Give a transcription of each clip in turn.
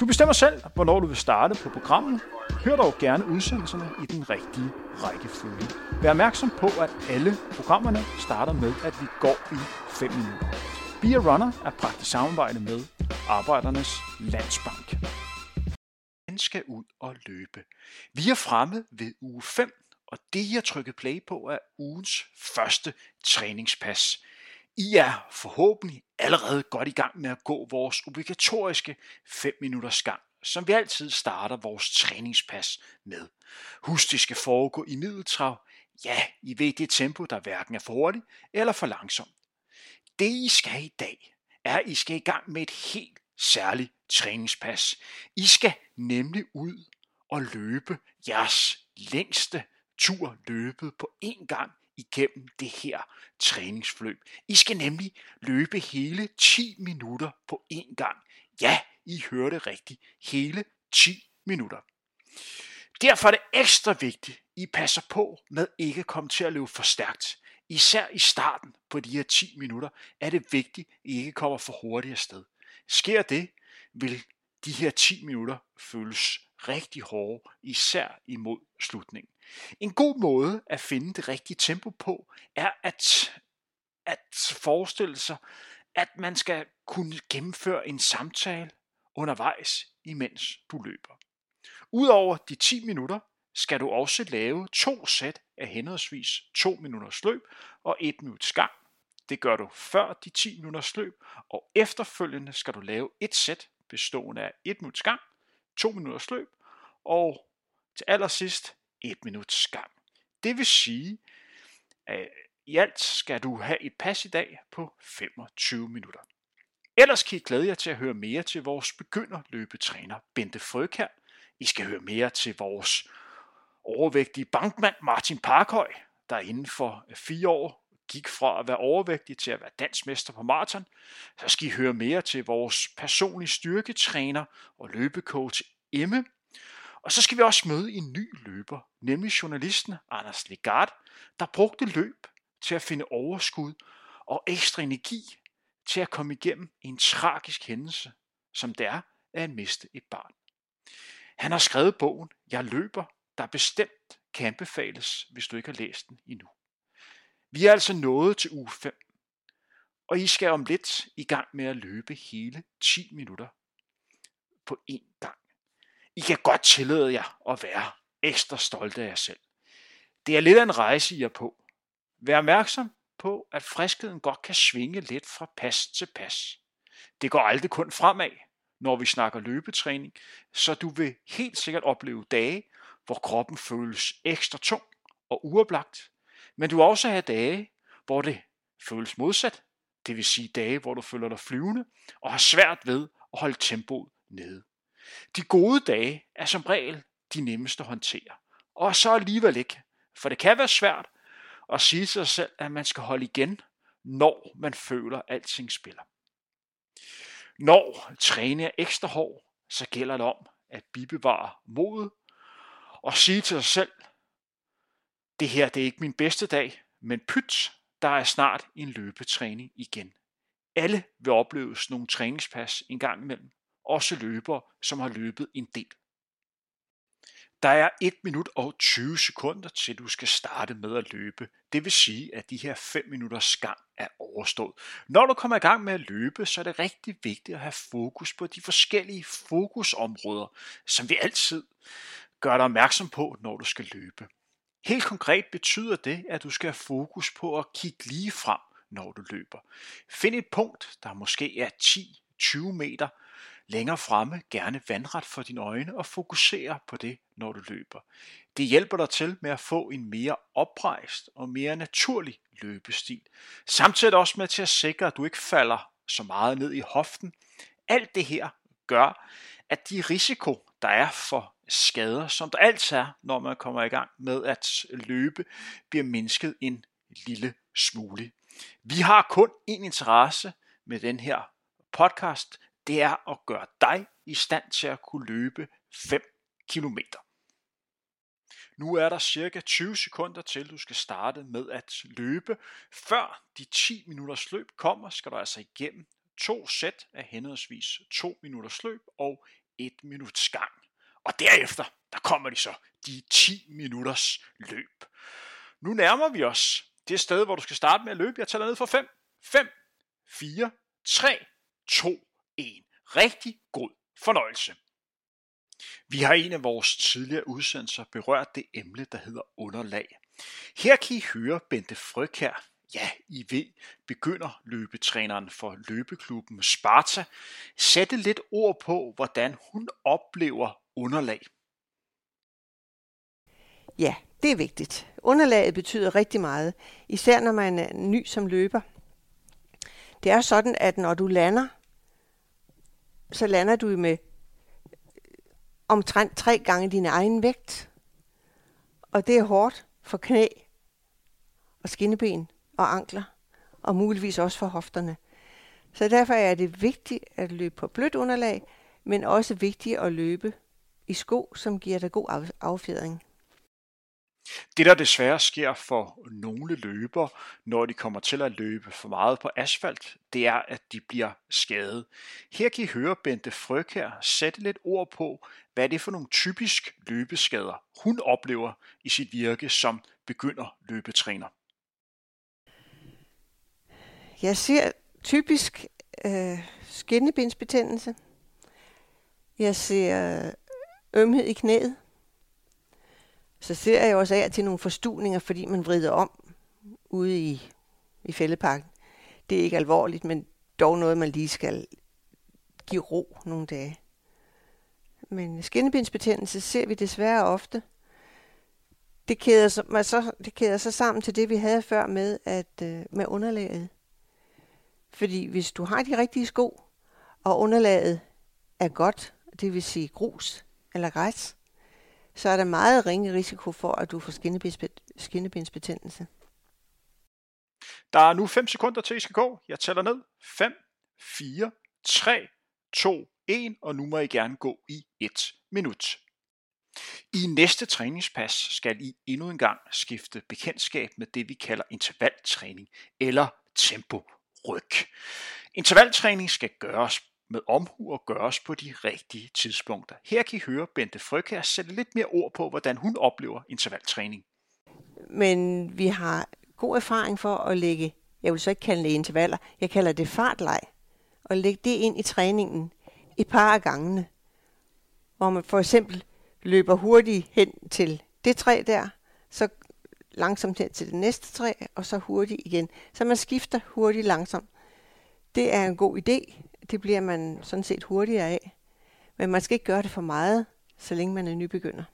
Du bestemmer selv, hvornår du vil starte på programmet. Hør dog gerne udsendelserne i den rigtige rækkefølge. Vær opmærksom på, at alle programmerne starter med, at vi går i 5 minutter. Be a Runner er praktisk samarbejde med Arbejdernes Landsbank. Den skal ud og løbe. Vi er fremme ved uge 5, og det jeg trykkede play på er ugens første træningspas. I er forhåbentlig allerede godt i gang med at gå vores obligatoriske 5 minutters gang, som vi altid starter vores træningspas med. Husk, det skal foregå i middeltrav. Ja, I ved det tempo, der hverken er for hurtigt eller for langsomt. Det I skal i dag, er, at I skal i gang med et helt særligt træningspas. I skal nemlig ud og løbe jeres længste tur løbet på én gang igennem det her træningsforløb. I skal nemlig løbe hele 10 minutter på én gang. Ja, I hørte rigtigt. Hele 10 minutter. Derfor er det ekstra vigtigt, I passer på med ikke at komme til at løbe for stærkt. Især i starten på de her 10 minutter er det vigtigt, at I ikke kommer for hurtigt afsted. Sker det, vil de her 10 minutter føles rigtig hårde, især imod slutningen. En god måde at finde det rigtige tempo på, er at, at forestille sig, at man skal kunne gennemføre en samtale undervejs, imens du løber. Udover de 10 minutter, skal du også lave to sæt af henholdsvis 2 minutters løb og 1 minuts gang. Det gør du før de 10 minutters løb, og efterfølgende skal du lave et sæt bestående af 1 minuts gang, 2 minutters løb og til allersidst 1 minuts gang. Det vil sige, at i alt skal du have et pas i dag på 25 minutter. Ellers kan I glæde jer til at høre mere til vores begynderløbetræner Bente Frøkær. I skal høre mere til vores overvægtige bankmand Martin Parkhøj, der inden for fire år gik fra at være overvægtig til at være dansmester på maraton. Så skal I høre mere til vores personlige styrketræner og løbecoach Emme. Og så skal vi også møde en ny løber, nemlig journalisten Anders Legard, der brugte løb til at finde overskud og ekstra energi til at komme igennem en tragisk hændelse, som det er at miste et barn. Han har skrevet bogen Jeg løber, der bestemt kan anbefales, hvis du ikke har læst den endnu. Vi er altså nået til uge 5, og I skal om lidt i gang med at løbe hele 10 minutter på én gang. I kan godt tillade jer at være ekstra stolte af jer selv. Det er lidt af en rejse, I er på. Vær opmærksom på, at friskheden godt kan svinge lidt fra pas til pas. Det går aldrig kun fremad, når vi snakker løbetræning, så du vil helt sikkert opleve dage, hvor kroppen føles ekstra tung og uoplagt, men du vil også have dage, hvor det føles modsat, det vil sige dage, hvor du føler dig flyvende og har svært ved at holde tempoet nede. De gode dage er som regel de nemmeste at håndtere. Og så alligevel ikke. For det kan være svært at sige til sig selv, at man skal holde igen, når man føler, at alting spiller. Når træning er ekstra hård, så gælder det om at bibevare modet og sige til sig selv, det her det er ikke min bedste dag, men pyt, der er snart en løbetræning igen. Alle vil opleve sådan nogle træningspas en gang imellem, også løbere, som har løbet en del. Der er 1 minut og 20 sekunder til du skal starte med at løbe. Det vil sige, at de her 5 minutters gang er overstået. Når du kommer i gang med at løbe, så er det rigtig vigtigt at have fokus på de forskellige fokusområder, som vi altid gør dig opmærksom på, når du skal løbe. Helt konkret betyder det, at du skal have fokus på at kigge lige frem, når du løber. Find et punkt, der måske er 10-20 meter længere fremme, gerne vandret for dine øjne og fokusere på det, når du løber. Det hjælper dig til med at få en mere oprejst og mere naturlig løbestil. Samtidig også med til at sikre, at du ikke falder så meget ned i hoften. Alt det her gør, at de risiko, der er for skader, som der altid er, når man kommer i gang med at løbe, bliver mindsket en lille smule. Vi har kun én interesse med den her podcast, det er at gøre dig i stand til at kunne løbe 5 km. Nu er der cirka 20 sekunder til, du skal starte med at løbe. Før de 10 minutters løb kommer, skal du altså igennem to sæt af henholdsvis 2 minutters løb og 1 minuts gang. Og derefter, der kommer de så, de 10 minutters løb. Nu nærmer vi os det sted, hvor du skal starte med at løbe. Jeg tæller ned for 5, 5, 4, 3, 2, en Rigtig god fornøjelse. Vi har i en af vores tidligere udsendelser berørt det emne, der hedder underlag. Her kan I høre Bente her. ja, I ved, begynder løbetræneren for løbeklubben Sparta, sætte lidt ord på, hvordan hun oplever underlag. Ja, det er vigtigt. Underlaget betyder rigtig meget, især når man er ny som løber. Det er sådan, at når du lander, så lander du med øh, omtrent tre gange din egen vægt. Og det er hårdt for knæ og skinneben og ankler, og muligvis også for hofterne. Så derfor er det vigtigt at løbe på blødt underlag, men også vigtigt at løbe i sko, som giver dig god affjedring. Det der desværre sker for nogle løber, når de kommer til at løbe for meget på asfalt, det er, at de bliver skadet. Her kan I høre Bente her sætte lidt ord på, hvad det er for nogle typisk løbeskader, hun oplever i sit virke som begynder løbetræner. Jeg ser typisk øh, skinnebindsbetændelse. Jeg ser øh, ømhed i knæet så ser jeg også af til nogle forstuninger, fordi man vrider om ude i, i fældeparken. Det er ikke alvorligt, men dog noget, man lige skal give ro nogle dage. Men skinnebindsbetændelse ser vi desværre ofte. Det kæder, sig, så, det kæder sig sammen til det, vi havde før med, at, øh, med underlaget. Fordi hvis du har de rigtige sko, og underlaget er godt, det vil sige grus eller græs, så er der meget ringe risiko for, at du får skinnebindsbetændelse. Der er nu 5 sekunder til, I skal gå. Jeg tæller ned. 5, 4, 3, 2, 1, og nu må I gerne gå i 1 minut. I næste træningspas skal I endnu en gang skifte bekendtskab med det, vi kalder intervaltræning eller temporyg. Intervaltræning skal gøres med omhu og gøres på de rigtige tidspunkter. Her kan I høre Bente Frøkær sætte lidt mere ord på, hvordan hun oplever intervaltræning. Men vi har god erfaring for at lægge, jeg vil så ikke kalde det intervaller, jeg kalder det fartleg, og lægge det ind i træningen et par af gangene, hvor man for eksempel løber hurtigt hen til det træ der, så langsomt hen til det næste træ, og så hurtigt igen. Så man skifter hurtigt langsomt. Det er en god idé, det bliver man sådan set hurtigere af. Men man skal ikke gøre det for meget, så længe man er nybegynder.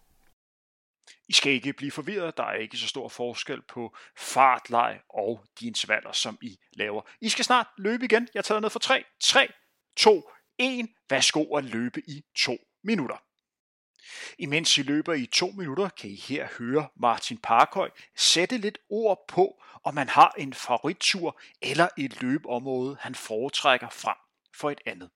I skal ikke blive forvirret, der er ikke så stor forskel på fartleg og de intervaller, som I laver. I skal snart løbe igen. Jeg tager ned for 3, 3, 2, 1. Værsgo at løbe i 2 minutter. Imens I løber i to minutter, kan I her høre Martin Parkhøj sætte lidt ord på, om man har en favorittur eller et løbeområde, han foretrækker frem for et andet.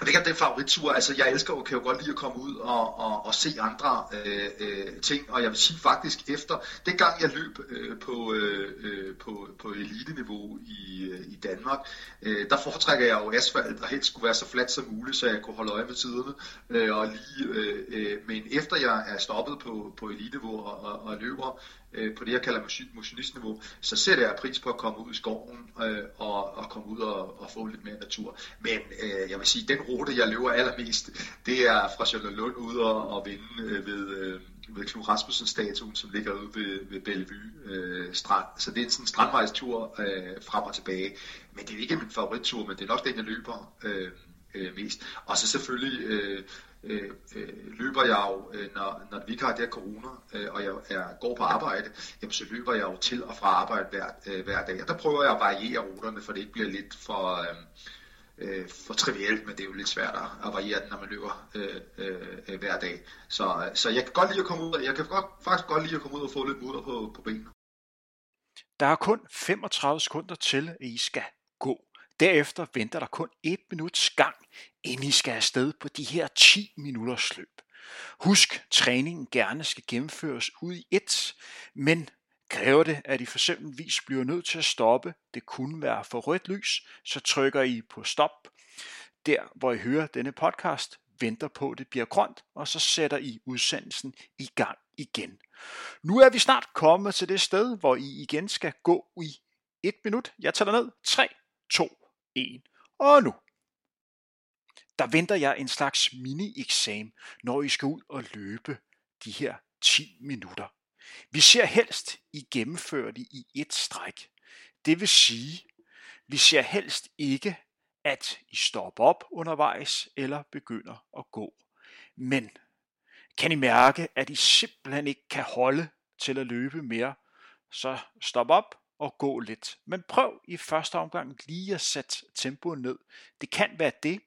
Jeg ved ikke, om det er favorittur. Altså, jeg elsker og kan jo godt lide at komme ud og, og, og se andre øh, øh, ting, og jeg vil sige faktisk efter, det gang jeg løb øh, på, øh, øh, på, på elite-niveau i, øh, i Danmark, øh, der foretrækker jeg jo asfalt, og helst skulle være så fladt som muligt, så jeg kunne holde øje med tiderne. Øh, og lige, øh, øh, men efter jeg er stoppet på, på elite-niveau og, og, og løber, øh, på det, jeg kalder motionistniveau, så sætter jeg pris på at komme ud i skoven øh, og, og komme ud og, og få lidt mere natur. Men øh, jeg vil sige, den rute, jeg løber allermest, det er fra Charlottenlund ud og, og vinde øh, ved, øh, ved Knud Rasmussen-statuen, som ligger ude ved, ved Bellevue øh, strand. Så det er sådan en strandvejstur øh, frem og tilbage. Men det er ikke min favorittur, men det er nok den, jeg løber øh, øh, mest. Og så selvfølgelig øh, Øh, øh, løber jeg jo, øh, når, når vi ikke har det her corona, øh, og jeg er, går på arbejde, jamen så løber jeg jo til og fra arbejde hver, øh, hver dag. Og der prøver jeg at variere ruterne, for det ikke bliver lidt for... Øh, øh for trivielt, men det er jo lidt svært at, at variere den, når man løber øh, øh, hver dag. Så, så jeg kan godt lide at komme ud, jeg kan godt, faktisk godt lide at komme ud og få lidt mudder på, på benene. Der er kun 35 sekunder til, at I skal gå. Derefter venter der kun et minuts gang, inden I skal afsted på de her 10 minutters løb. Husk, træningen gerne skal gennemføres ud i et, men kræver det, at I for eksempelvis bliver nødt til at stoppe, det kunne være for rødt lys, så trykker I på stop, der hvor I hører denne podcast, venter på, at det bliver grønt, og så sætter I udsendelsen i gang igen. Nu er vi snart kommet til det sted, hvor I igen skal gå i et minut. Jeg tæller ned. 3, 2, 1. Og nu. Der venter jeg en slags mini-eksamen, når I skal ud og løbe de her 10 minutter. Vi ser helst, I gennemfører det i et stræk. Det vil sige, vi ser helst ikke, at I stopper op undervejs eller begynder at gå. Men kan I mærke, at I simpelthen ikke kan holde til at løbe mere, så stop op og gå lidt. Men prøv i første omgang lige at sætte tempoet ned. Det kan være det,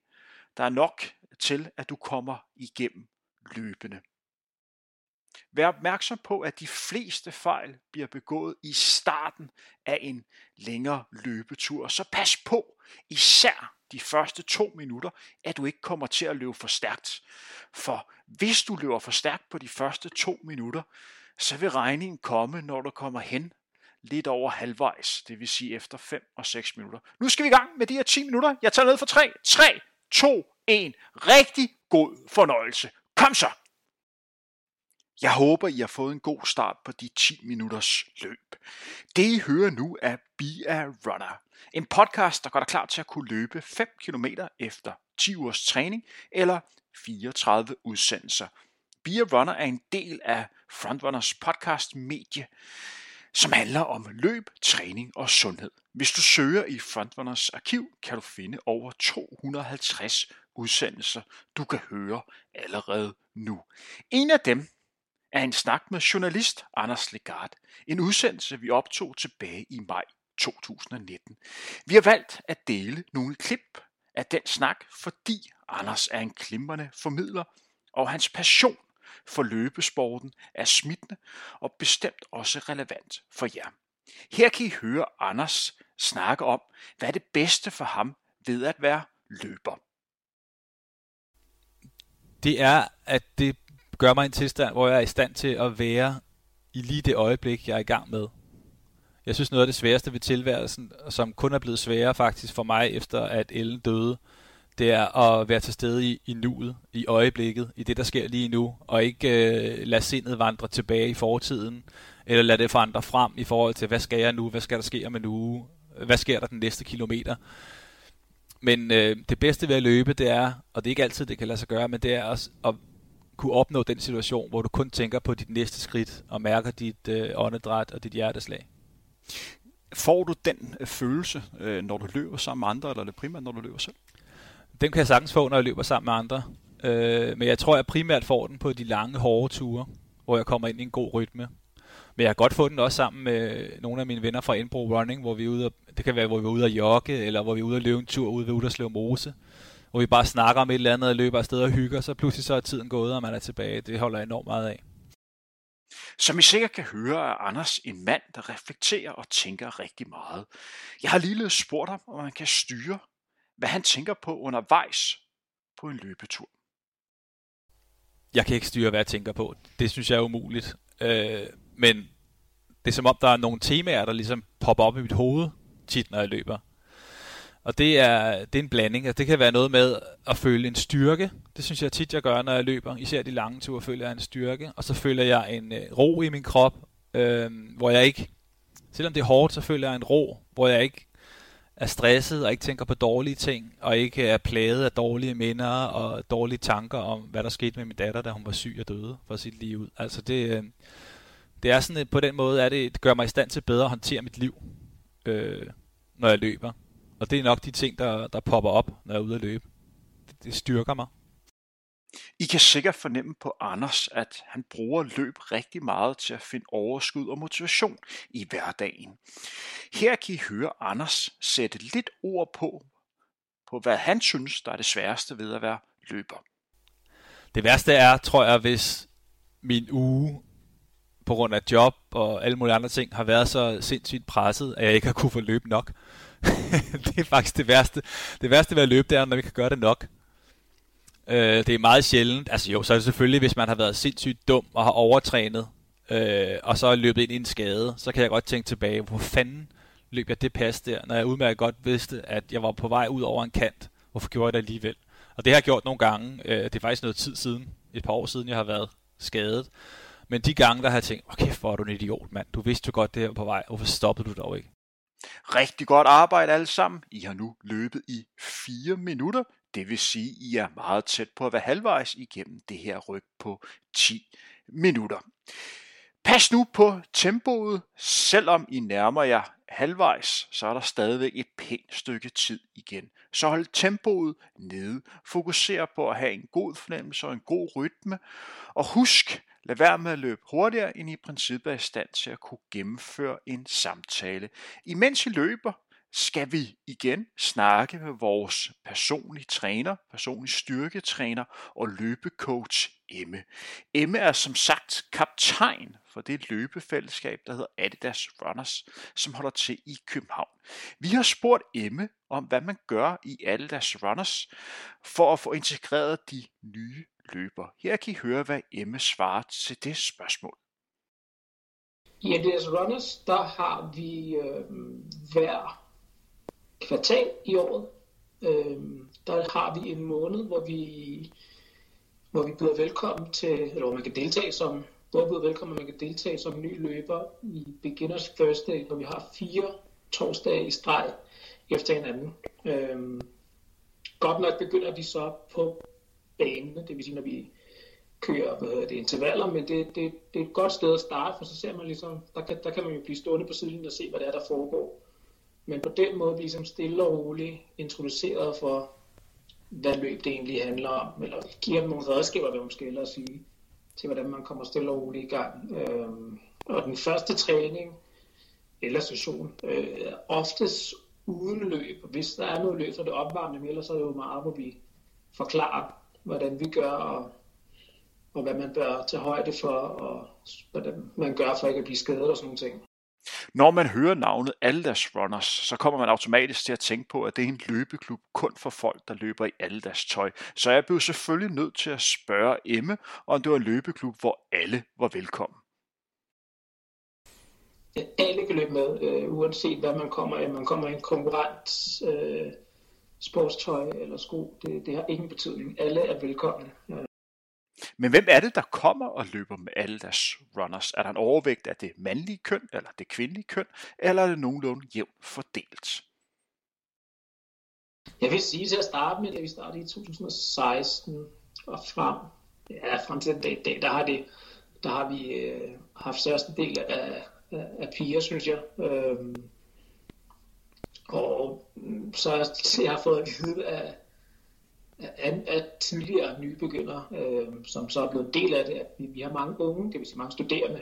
der er nok til, at du kommer igennem løbende. Vær opmærksom på, at de fleste fejl bliver begået i starten af en længere løbetur. Så pas på, især de første to minutter, at du ikke kommer til at løbe for stærkt. For hvis du løber for stærkt på de første to minutter, så vil regningen komme, når du kommer hen lidt over halvvejs, det vil sige efter 5 og 6 minutter. Nu skal vi i gang med de her 10 minutter. Jeg tager ned for 3, 3, 2, 1. Rigtig god fornøjelse. Kom så! Jeg håber, I har fået en god start på de 10 minutters løb. Det I hører nu er Be a Runner. En podcast, der gør dig klar til at kunne løbe 5 km efter 10 ugers træning eller 34 udsendelser. Be a Runner er en del af Frontrunners podcast medie, som handler om løb, træning og sundhed. Hvis du søger i Frontrunners arkiv, kan du finde over 250 udsendelser, du kan høre allerede nu. En af dem er en snak med journalist Anders Legard. En udsendelse, vi optog tilbage i maj 2019. Vi har valgt at dele nogle klip af den snak, fordi Anders er en klimrende formidler, og hans passion for løbesporten er smittende og bestemt også relevant for jer. Her kan I høre Anders snakke om, hvad er det bedste for ham ved at være løber. Det er, at det gør mig en tilstand, hvor jeg er i stand til at være i lige det øjeblik, jeg er i gang med. Jeg synes noget af det sværeste ved tilværelsen, som kun er blevet sværere faktisk for mig, efter at Ellen døde, det er at være til stede i, i nuet, i øjeblikket, i det, der sker lige nu, og ikke øh, lade sindet vandre tilbage i fortiden, eller lade det forandre frem i forhold til, hvad skal jeg nu, hvad skal der ske om en uge, hvad sker der den næste kilometer. Men øh, det bedste ved at løbe, det er, og det er ikke altid, det kan lade sig gøre, men det er også at kunne opnå den situation, hvor du kun tænker på dit næste skridt, og mærker dit øh, åndedræt og dit hjerteslag. Får du den øh, følelse, øh, når du løber sammen med andre, eller er det primært, når du løber selv? Den kan jeg sagtens få, når jeg løber sammen med andre. Øh, men jeg tror, jeg primært får den på de lange, hårde ture, hvor jeg kommer ind i en god rytme. Men jeg har godt fået den også sammen med nogle af mine venner fra Indbro Running, hvor vi er ude og, det kan være, hvor vi er ude at jogge, eller hvor vi er ude at løbe en tur ude ved Uderslev Mose, hvor vi bare snakker om et eller andet og løber afsted og hygger, så pludselig så er tiden gået, og man er tilbage. Det holder jeg enormt meget af. Som I sikkert kan høre, er Anders en mand, der reflekterer og tænker rigtig meget. Jeg har lige spurgt ham, om man kan styre, hvad han tænker på undervejs på en løbetur. Jeg kan ikke styre, hvad jeg tænker på. Det synes jeg er umuligt. Øh, men det er som om, der er nogle temaer, der ligesom popper op i mit hoved tit, når jeg løber. Og det er, det er en blanding. Altså, det kan være noget med at føle en styrke. Det synes jeg tit, jeg gør, når jeg løber. Især de lange ture føler jeg en styrke. Og så føler jeg en øh, ro i min krop, øh, hvor jeg ikke... Selvom det er hårdt, så føler jeg en ro, hvor jeg ikke er stresset og ikke tænker på dårlige ting, og ikke er plaget af dårlige minder og dårlige tanker om, hvad der skete med min datter, da hun var syg og døde for sit liv ud. Altså det, øh, det er sådan, på den måde, at det, det gør mig i stand til bedre at håndtere mit liv, øh, når jeg løber. Og det er nok de ting, der, der popper op, når jeg er ude at løbe. Det, det styrker mig. I kan sikkert fornemme på Anders, at han bruger løb rigtig meget til at finde overskud og motivation i hverdagen. Her kan I høre Anders sætte lidt ord på, på, hvad han synes, der er det sværeste ved at være løber. Det værste er, tror jeg, hvis min uge på grund af job og alle mulige andre ting har været så sindssygt presset, at jeg ikke har kunne få løbe nok. det er faktisk det værste. Det værste ved at løbe, det er, når vi kan gøre det nok. Øh, det er meget sjældent. Altså jo, så er det selvfølgelig, hvis man har været sindssygt dum og har overtrænet, øh, og så er løbet ind i en skade, så kan jeg godt tænke tilbage, hvor fanden løb jeg det pas der, når jeg udmærket godt vidste, at jeg var på vej ud over en kant. Hvorfor gjorde jeg det alligevel? Og det har jeg gjort nogle gange. Øh, det er faktisk noget tid siden, et par år siden, jeg har været skadet. Men de gange, der har jeg tænkt, okay, for er du en idiot, mand. Du vidste jo godt, det her på vej. Hvorfor stoppede du dog ikke? Rigtig godt arbejde alle sammen. I har nu løbet i 4 minutter. Det vil sige, at I er meget tæt på at være halvvejs igennem det her ryg på 10 minutter. Pas nu på tempoet. Selvom I nærmer jer halvvejs, så er der stadigvæk et pænt stykke tid igen. Så hold tempoet nede. Fokuser på at have en god fornemmelse og en god rytme. Og husk, lad være med at løbe hurtigere, end I i princippet er i stand til at kunne gennemføre en samtale. Imens I løber, skal vi igen snakke med vores personlige træner, personlig styrketræner og løbecoach Emme. Emme er som sagt kaptajn for det løbefællesskab, der hedder Adidas Runners, som holder til i København. Vi har spurgt Emme om, hvad man gør i Adidas Runners for at få integreret de nye løber. Her kan I høre, hvad Emme svarer til det spørgsmål. I Adidas Runners, der har vi øh, hver kvartal i året. Øh, der har vi en måned, hvor vi, hvor vi byder velkommen til, eller hvor man kan deltage som, hvor byder velkommen, man kan deltage som ny løber i Beginners Thursday, hvor vi har fire torsdage i streg efter hinanden. Øh, godt nok begynder de så på banen, det vil sige, når vi kører hvad hedder det, intervaller, men det, det, det er et godt sted at starte, for så ser man ligesom, der kan, der kan man jo blive stående på siden og se, hvad det er, der foregår. Men på den måde blive som stille og roligt introduceret for, hvad løb det egentlig handler om, eller giver dem nogle redskaber, hvad man skal ellers sige, til hvordan man kommer stille og roligt i gang. Øhm, og den første træning, eller session, øh, oftest uden løb. Hvis der er noget løb, så er det opvarmende, men ellers er det jo meget, hvor vi forklarer, hvordan vi gør, og, og hvad man bør tage højde for, og hvordan man gør for ikke at blive skadet og sådan nogle ting. Når man hører navnet Aldas Runners, så kommer man automatisk til at tænke på, at det er en løbeklub kun for folk, der løber i Aldas tøj. Så jeg blev selvfølgelig nødt til at spørge Emme, om det var en løbeklub, hvor alle var velkommen. Alle kan løbe med, øh, uanset hvad man kommer i. Man kommer i en konkurrent øh, sportstøj eller sko. Det, det har ingen betydning. Alle er velkomne. Men hvem er det, der kommer og løber med alle deres runners? Er der en overvægt af det mandlige køn, eller det kvindelige køn, eller er det nogenlunde jævnt fordelt? Jeg vil sige til at starte med, at vi startede i 2016 og frem, ja, frem til den dag, dag der har, det, der har vi øh, haft største del af, af, af piger, synes jeg. Øhm, og mm, så jeg har fået at vide af, af, af tidligere nybegyndere, øh, som så er blevet en del af det, at vi, vi har mange unge, det vil sige mange studerende.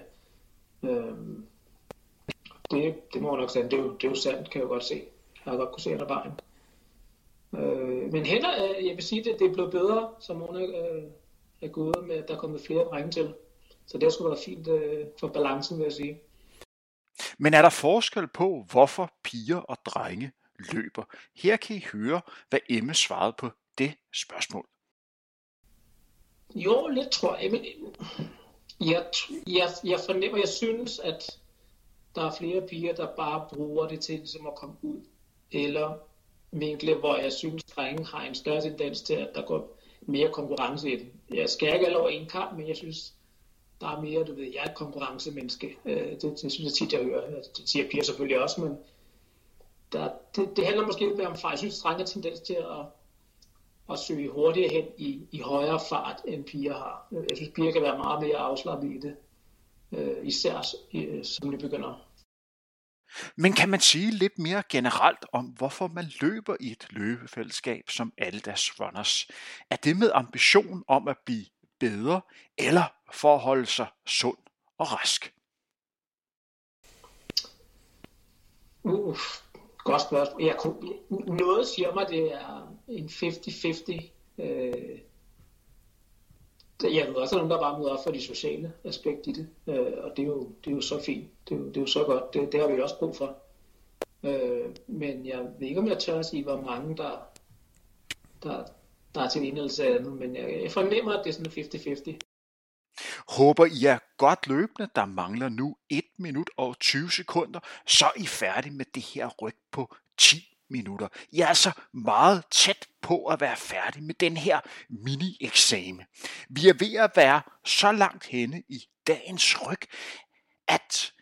Øh, det, det må jeg nok sige, det er, jo, det er jo sandt, kan jeg jo godt se. Jeg har godt kunne se under vejen. Øh, men heller, øh, jeg vil sige, det, det er blevet bedre, som Mona øh, er gået med, at der er kommet flere drenge til. Så det har sgu været fint øh, for balancen, vil jeg sige. Men er der forskel på, hvorfor piger og drenge løber? Her kan I høre, hvad Emme svarede på det spørgsmål? Jo, lidt tror jeg. Men jeg, jeg, jeg fornemmer, jeg synes, at der er flere piger, der bare bruger det til ligesom at komme ud. Eller vinkle, hvor jeg synes, at drengen har en større tendens til, at der går mere konkurrence i det. Jeg skal ikke alle over en kamp, men jeg synes, der er mere, du ved, jeg er et konkurrencemenneske. Øh, det, det synes jeg tit, jeg hører. Altså, det siger piger selvfølgelig også, men der, det, det handler måske lidt mere om far. Jeg synes, drenge har tendens til at at søge hurtigere hen i, i højere fart, end piger har. Jeg synes, piger kan være meget mere afslappet i det, øh, især øh, som de begynder. Men kan man sige lidt mere generelt om, hvorfor man løber i et løbefællesskab som Adidas Runners? Er det med ambition om at blive bedre, eller for at holde sig sund og rask? Uh, Godt spørgsmål. Jeg kunne, noget siger mig, det er en 50-50. Øh, jeg ved også, at nogen, der bare møder op for de sociale aspekt i det. Øh, og det er, jo, det er jo så fint. Det er jo, det er jo så godt. Det, det har vi også brug for. Øh, men jeg ved ikke, om jeg tør at sige, hvor mange, der, der, der er til en eller andet. Men jeg, jeg fornemmer, at det er sådan 50-50. Håber I er godt løbende. Der mangler nu 1 minut og 20 sekunder, så er I færdige med det her ryg på 10 minutter. I er altså meget tæt på at være færdig med den her mini-eksamen. Vi er ved at være så langt henne i dagens ryg, at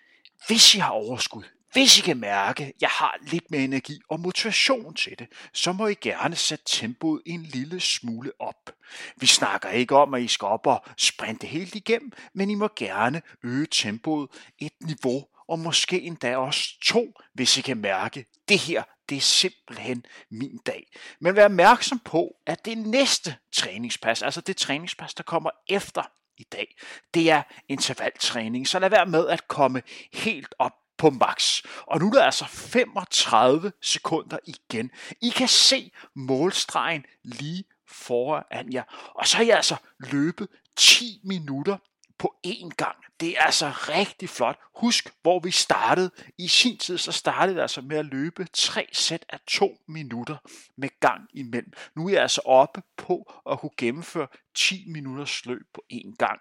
hvis I har overskud, hvis I kan mærke, at jeg har lidt mere energi og motivation til det, så må I gerne sætte tempoet en lille smule op. Vi snakker ikke om, at I skal op og sprinte helt igennem, men I må gerne øge tempoet et niveau, og måske endda også to, hvis I kan mærke, at det her det er simpelthen min dag. Men vær opmærksom på, at det næste træningspas, altså det træningspas, der kommer efter i dag, det er intervaltræning. Så lad være med at komme helt op på max. Og nu er der altså 35 sekunder igen. I kan se målstregen lige foran jer. Og så har jeg altså løbet 10 minutter på én gang. Det er altså rigtig flot. Husk, hvor vi startede. I sin tid så startede jeg altså med at løbe tre sæt af to minutter med gang imellem. Nu er jeg altså oppe på at kunne gennemføre 10 minutters løb på én gang.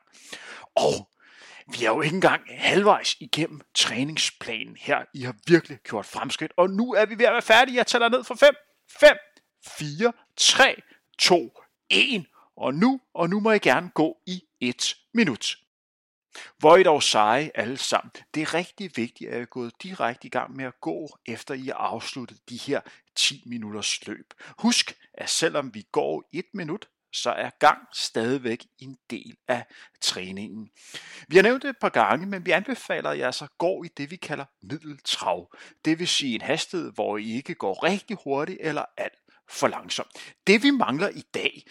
Og vi er jo ikke engang halvvejs igennem træningsplanen her. I har virkelig gjort fremskridt, og nu er vi ved at være færdige. Jeg tæller ned for 5, 5, 4, 3, 2, 1. Og nu, og nu må I gerne gå i et minut. Hvor I dog seje alle sammen. Det er rigtig vigtigt, at I er gået direkte i gang med at gå, efter I har afsluttet de her 10 minutters løb. Husk, at selvom vi går et minut, så er gang stadigvæk en del af træningen. Vi har nævnt det et par gange, men vi anbefaler jer altså så går i det, vi kalder middeltrav. Det vil sige en hastighed, hvor I ikke går rigtig hurtigt eller alt for langsomt. Det vi mangler i dag,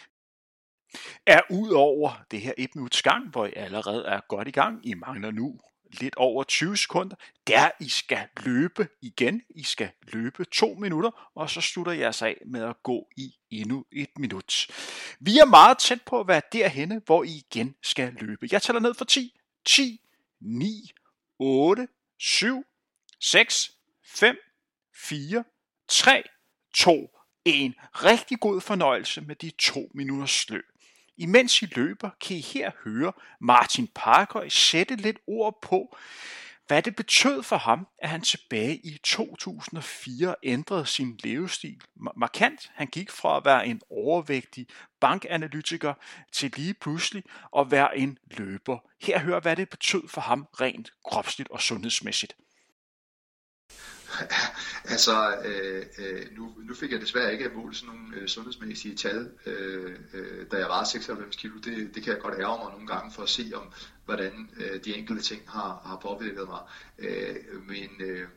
er ud over det her 1 minuts gang, hvor I allerede er godt i gang. I mangler nu lidt over 20 sekunder, der I skal løbe igen. I skal løbe to minutter, og så slutter jeg altså af med at gå i endnu et minut. Vi er meget tæt på at være derhenne, hvor I igen skal løbe. Jeg tæller ned for 10, 10, 9, 8, 7, 6, 5, 4, 3, 2, 1. Rigtig god fornøjelse med de to minutters løb. Imens I løber, kan I her høre Martin Parker sætte lidt ord på, hvad det betød for ham, at han tilbage i 2004 ændrede sin levestil markant. Han gik fra at være en overvægtig bankanalytiker til lige pludselig at være en løber. Her hører, hvad det betød for ham rent kropsligt og sundhedsmæssigt. altså, øh, øh, nu, nu fik jeg desværre ikke målt sådan nogle øh, sundhedsmæssige tal, øh, øh, da jeg var 96 kilo. Det, det kan jeg godt ære mig nogle gange for at se, om hvordan øh, de enkelte ting har, har påvirket mig. Øh, men, øh,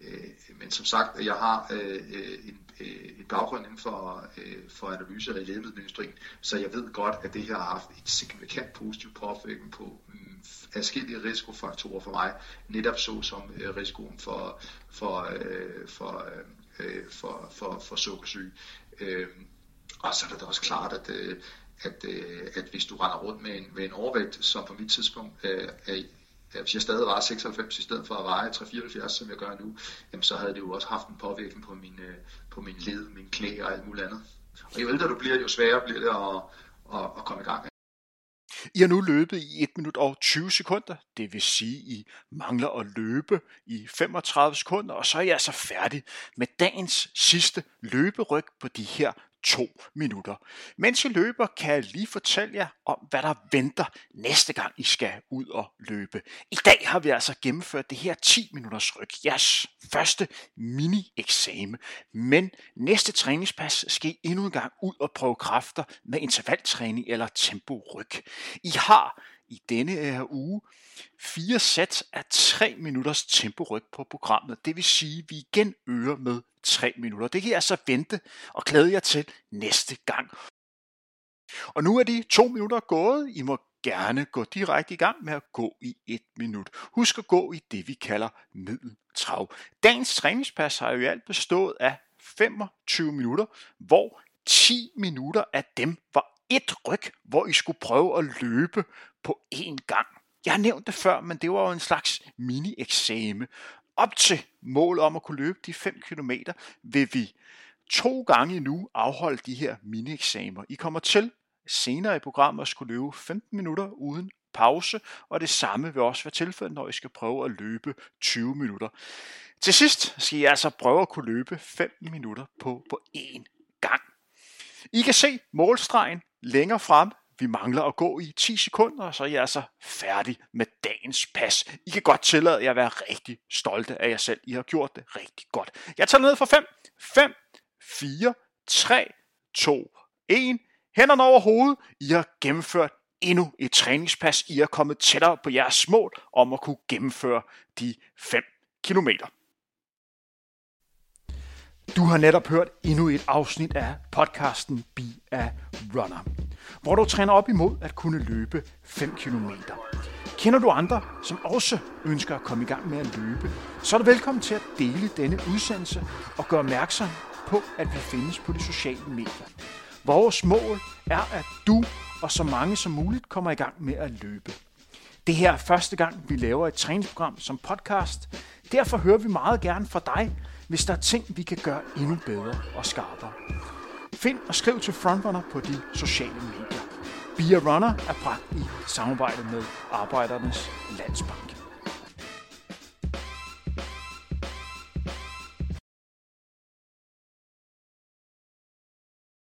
øh, men som sagt, jeg har øh, øh en, øh, en baggrund inden for, øh, for analyser i lægemiddelindustrien, så jeg ved godt, at det her har haft et signifikant positiv påvirkning på forskellige risikofaktorer for mig, netop så som øh, risikoen for, for, øh, for, øh, for, for, for sukkersyge. Øh, og så er det også klart, at, øh, at, øh, at hvis du render rundt med en, med en overvægt, som på mit tidspunkt øh, er, hvis jeg stadig var 96 i stedet for at veje 374, som jeg gør nu, jamen så havde det jo også haft en påvirkning på min, øh, på min led, min knæ og alt muligt andet. Og jo ældre du bliver, jo sværere bliver det at, at, at komme i gang. I har nu løbet i 1 minut og 20 sekunder, det vil sige, I mangler at løbe i 35 sekunder, og så er I altså færdig med dagens sidste løberyg på de her to minutter. Mens I løber, kan jeg lige fortælle jer om, hvad der venter næste gang I skal ud og løbe. I dag har vi altså gennemført det her 10 minutters ryg. Jeres første mini-eksamen. Men næste træningspas skal I endnu en gang ud og prøve kræfter med intervaltræning eller tempo-ryg. I har i denne her uge fire sæt af 3 minutters temporyk på programmet. Det vil sige, at vi igen øger med 3 minutter. Det kan jeg altså vente og glæde jer til næste gang. Og nu er de to minutter gået. I må gerne gå direkte i gang med at gå i et minut. Husk at gå i det, vi kalder middeltrav. Dagens træningspas har jo i alt bestået af 25 minutter, hvor 10 minutter af dem var et ryg, hvor I skulle prøve at løbe på én gang. Jeg har nævnt det før, men det var jo en slags mini-eksamen. Op til målet om at kunne løbe de 5 km, vil vi to gange nu afholde de her mini-eksamer. I kommer til senere i programmet at skulle løbe 15 minutter uden pause, og det samme vil også være tilfældet, når I skal prøve at løbe 20 minutter. Til sidst skal I altså prøve at kunne løbe 5 minutter på, på én gang. I kan se målstregen længere frem. Vi mangler at gå i 10 sekunder, og så er I altså færdig med dagens pas. I kan godt tillade jer at være rigtig stolte af jer selv. I har gjort det rigtig godt. Jeg tager ned for 5, 5, 4, 3, 2, 1. Hænderne over hovedet. I har gennemført endnu et træningspas. I er kommet tættere på jeres mål om at kunne gennemføre de 5 kilometer. Du har netop hørt endnu et afsnit af podcasten Be a Runner, hvor du træner op imod at kunne løbe 5 km. Kender du andre, som også ønsker at komme i gang med at løbe, så er du velkommen til at dele denne udsendelse og gøre opmærksom på, at vi findes på de sociale medier. Vores mål er, at du og så mange som muligt kommer i gang med at løbe. Det her er første gang, vi laver et træningsprogram som podcast. Derfor hører vi meget gerne fra dig, hvis der er ting, vi kan gøre endnu bedre og skarpere. Find og skriv til Frontrunner på de sociale medier. Be a Runner er bragt i samarbejde med Arbejdernes Landsbank.